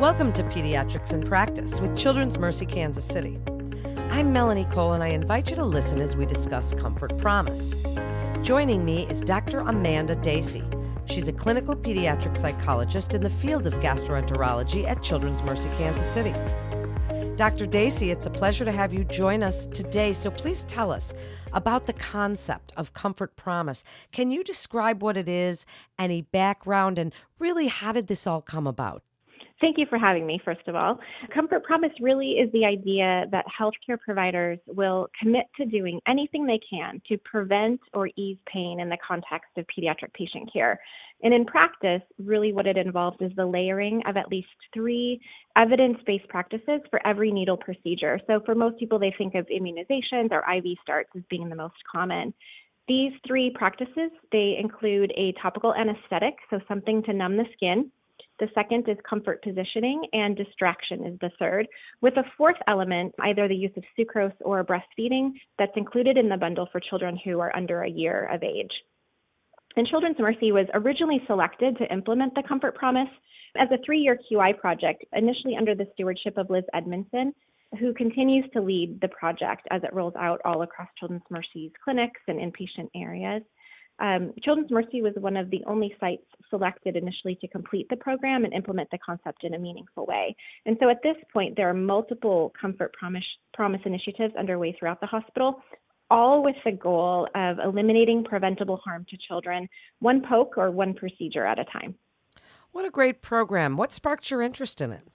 Welcome to Pediatrics in Practice with Children's Mercy Kansas City. I'm Melanie Cole, and I invite you to listen as we discuss Comfort Promise. Joining me is Dr. Amanda Deacy. She's a clinical pediatric psychologist in the field of gastroenterology at Children's Mercy Kansas City. Dr. Deacy, it's a pleasure to have you join us today. So please tell us about the concept of Comfort Promise. Can you describe what it is, any background, and really how did this all come about? Thank you for having me, first of all. Comfort Promise really is the idea that healthcare providers will commit to doing anything they can to prevent or ease pain in the context of pediatric patient care. And in practice, really what it involves is the layering of at least three evidence based practices for every needle procedure. So for most people, they think of immunizations or IV starts as being the most common. These three practices, they include a topical anesthetic, so something to numb the skin the second is comfort positioning, and distraction is the third, with a fourth element, either the use of sucrose or breastfeeding, that's included in the bundle for children who are under a year of age. And Children's Mercy was originally selected to implement the Comfort Promise as a three year QI project, initially under the stewardship of Liz Edmondson, who continues to lead the project as it rolls out all across Children's Mercy's clinics and inpatient areas. Um, Children's Mercy was one of the only sites selected initially to complete the program and implement the concept in a meaningful way. And so at this point, there are multiple Comfort Promise, promise initiatives underway throughout the hospital, all with the goal of eliminating preventable harm to children, one poke or one procedure at a time. What a great program. What sparked your interest in it?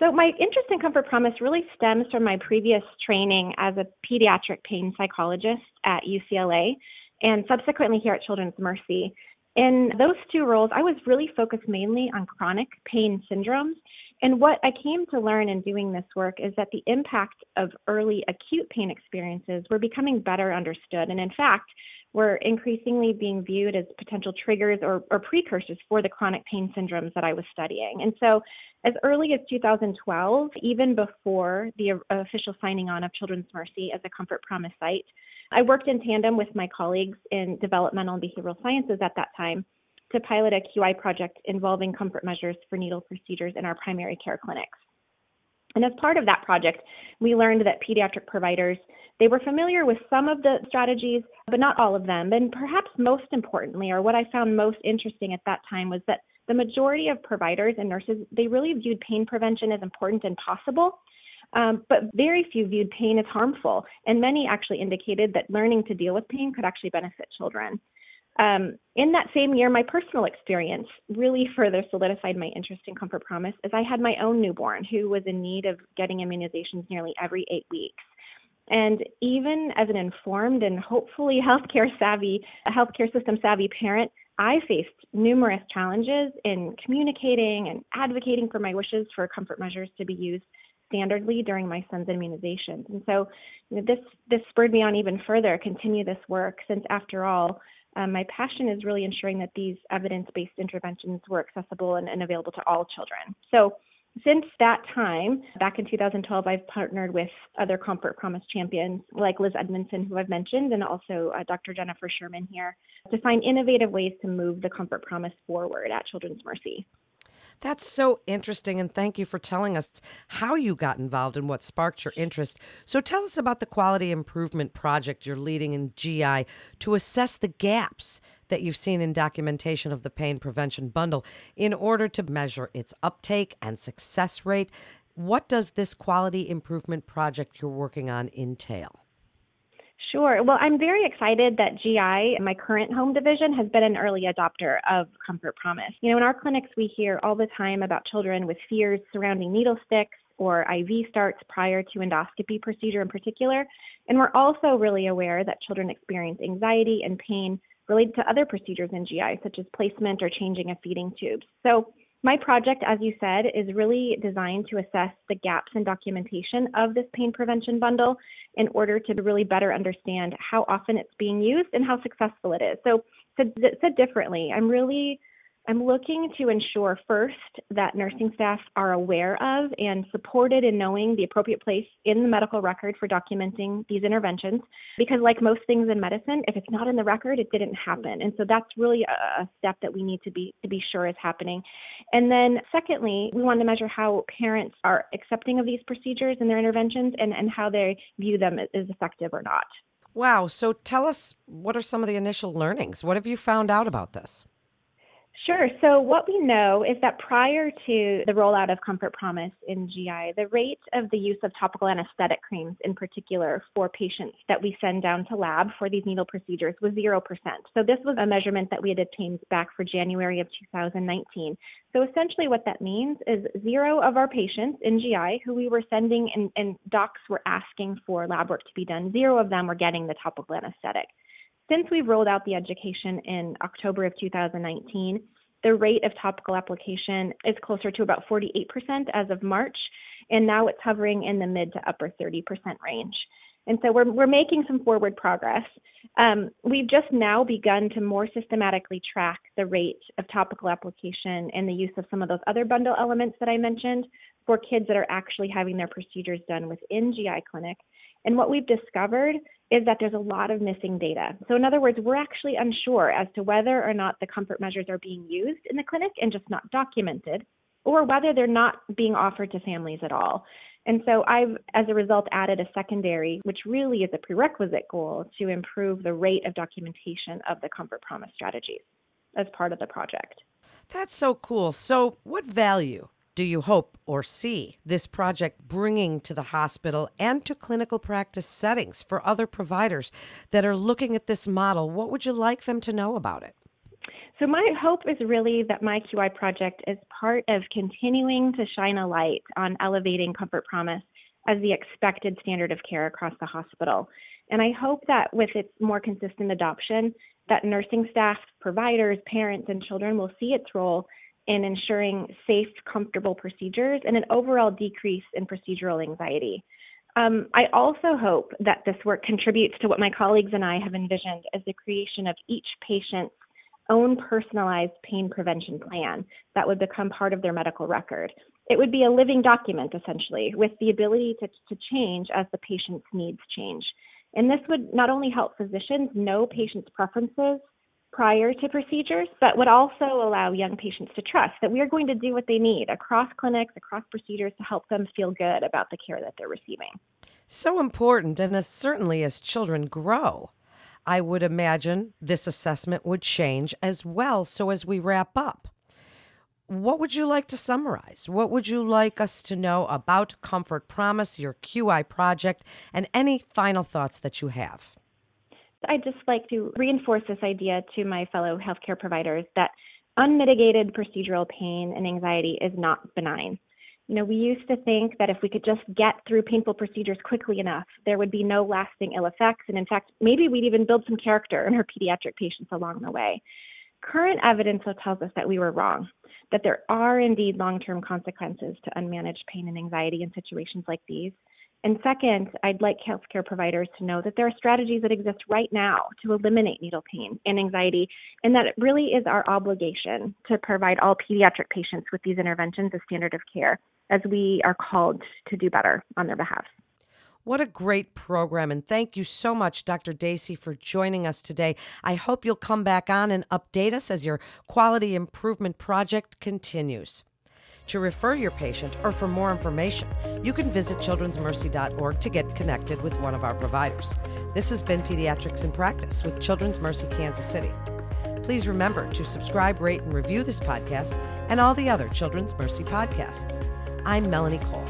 So, my interest in Comfort Promise really stems from my previous training as a pediatric pain psychologist at UCLA and subsequently here at Children's Mercy. In those two roles, I was really focused mainly on chronic pain syndromes. And what I came to learn in doing this work is that the impact of early acute pain experiences were becoming better understood. And in fact, were increasingly being viewed as potential triggers or, or, precursors for the chronic pain syndromes that I was studying. And so, as early as 2012, even before the official signing on of Children's Mercy as a Comfort Promise site, I worked in tandem with my colleagues in developmental and behavioral sciences at that time to pilot a QI project involving comfort measures for needle procedures in our primary care clinics. And as part of that project, we learned that pediatric providers, they were familiar with some of the strategies, but not all of them. And perhaps most importantly, or what I found most interesting at that time was that the majority of providers and nurses, they really viewed pain prevention as important and possible. Um, but very few viewed pain as harmful, and many actually indicated that learning to deal with pain could actually benefit children. Um, in that same year, my personal experience really further solidified my interest in Comfort Promise as I had my own newborn who was in need of getting immunizations nearly every eight weeks. And even as an informed and hopefully healthcare savvy, healthcare system savvy parent, I faced numerous challenges in communicating and advocating for my wishes for comfort measures to be used standardly during my son's immunizations. And so you know, this this spurred me on even further, continue this work, since after all, um, my passion is really ensuring that these evidence-based interventions were accessible and, and available to all children. So since that time, back in 2012, I've partnered with other Comfort Promise champions like Liz Edmondson, who I've mentioned, and also uh, Dr. Jennifer Sherman here to find innovative ways to move the Comfort Promise forward at Children's Mercy. That's so interesting, and thank you for telling us how you got involved and what sparked your interest. So, tell us about the quality improvement project you're leading in GI to assess the gaps that you've seen in documentation of the pain prevention bundle in order to measure its uptake and success rate. What does this quality improvement project you're working on entail? Sure. Well, I'm very excited that GI, my current home division, has been an early adopter of Comfort Promise. You know, in our clinics, we hear all the time about children with fears surrounding needle sticks or IV starts prior to endoscopy procedure in particular. And we're also really aware that children experience anxiety and pain related to other procedures in GI, such as placement or changing of feeding tubes. So my project, as you said, is really designed to assess the gaps in documentation of this pain prevention bundle in order to really better understand how often it's being used and how successful it is. So, said, said differently, I'm really I'm looking to ensure first that nursing staff are aware of and supported in knowing the appropriate place in the medical record for documenting these interventions. Because, like most things in medicine, if it's not in the record, it didn't happen. And so that's really a step that we need to be to be sure is happening. And then, secondly, we want to measure how parents are accepting of these procedures and their interventions, and, and how they view them as effective or not. Wow. So tell us what are some of the initial learnings? What have you found out about this? Sure. So, what we know is that prior to the rollout of Comfort Promise in GI, the rate of the use of topical anesthetic creams, in particular for patients that we send down to lab for these needle procedures, was 0%. So, this was a measurement that we had obtained back for January of 2019. So, essentially, what that means is zero of our patients in GI who we were sending and, and docs were asking for lab work to be done, zero of them were getting the topical anesthetic. Since we've rolled out the education in October of 2019, the rate of topical application is closer to about 48% as of March, and now it's hovering in the mid to upper 30% range. And so we're, we're making some forward progress. Um, we've just now begun to more systematically track the rate of topical application and the use of some of those other bundle elements that I mentioned for kids that are actually having their procedures done within GI clinic. And what we've discovered is that there's a lot of missing data. So, in other words, we're actually unsure as to whether or not the comfort measures are being used in the clinic and just not documented, or whether they're not being offered to families at all. And so, I've, as a result, added a secondary, which really is a prerequisite goal to improve the rate of documentation of the Comfort Promise strategies as part of the project. That's so cool. So, what value do you hope or see this project bringing to the hospital and to clinical practice settings for other providers that are looking at this model? What would you like them to know about it? So, my hope is really that my QI project is part of continuing to shine a light on elevating Comfort Promise as the expected standard of care across the hospital. And I hope that with its more consistent adoption, that nursing staff, providers, parents, and children will see its role in ensuring safe, comfortable procedures and an overall decrease in procedural anxiety. Um, I also hope that this work contributes to what my colleagues and I have envisioned as the creation of each patient's own personalized pain prevention plan that would become part of their medical record. It would be a living document, essentially, with the ability to, to change as the patient's needs change. And this would not only help physicians know patients' preferences, prior to procedures, but would also allow young patients to trust that we are going to do what they need across clinics, across procedures to help them feel good about the care that they're receiving. So important, and as certainly as children grow, I would imagine this assessment would change as well. So, as we wrap up, what would you like to summarize? What would you like us to know about Comfort Promise, your QI project, and any final thoughts that you have? I'd just like to reinforce this idea to my fellow healthcare providers that unmitigated procedural pain and anxiety is not benign. You know, we used to think that if we could just get through painful procedures quickly enough, there would be no lasting ill effects. And in fact, maybe we'd even build some character in our pediatric patients along the way. Current evidence tells us that we were wrong, that there are indeed long term consequences to unmanaged pain and anxiety in situations like these. And second, I'd like healthcare providers to know that there are strategies that exist right now to eliminate needle pain and anxiety, and that it really is our obligation to provide all pediatric patients with these interventions as standard of care as we are called to do better on their behalf. What a great program. And thank you so much, Dr. Deacy, for joining us today. I hope you'll come back on and update us as your quality improvement project continues. To refer your patient or for more information, you can visit childrensmercy.org to get connected with one of our providers. This has been Pediatrics in Practice with Children's Mercy Kansas City. Please remember to subscribe, rate, and review this podcast and all the other Children's Mercy podcasts. I'm Melanie Cole.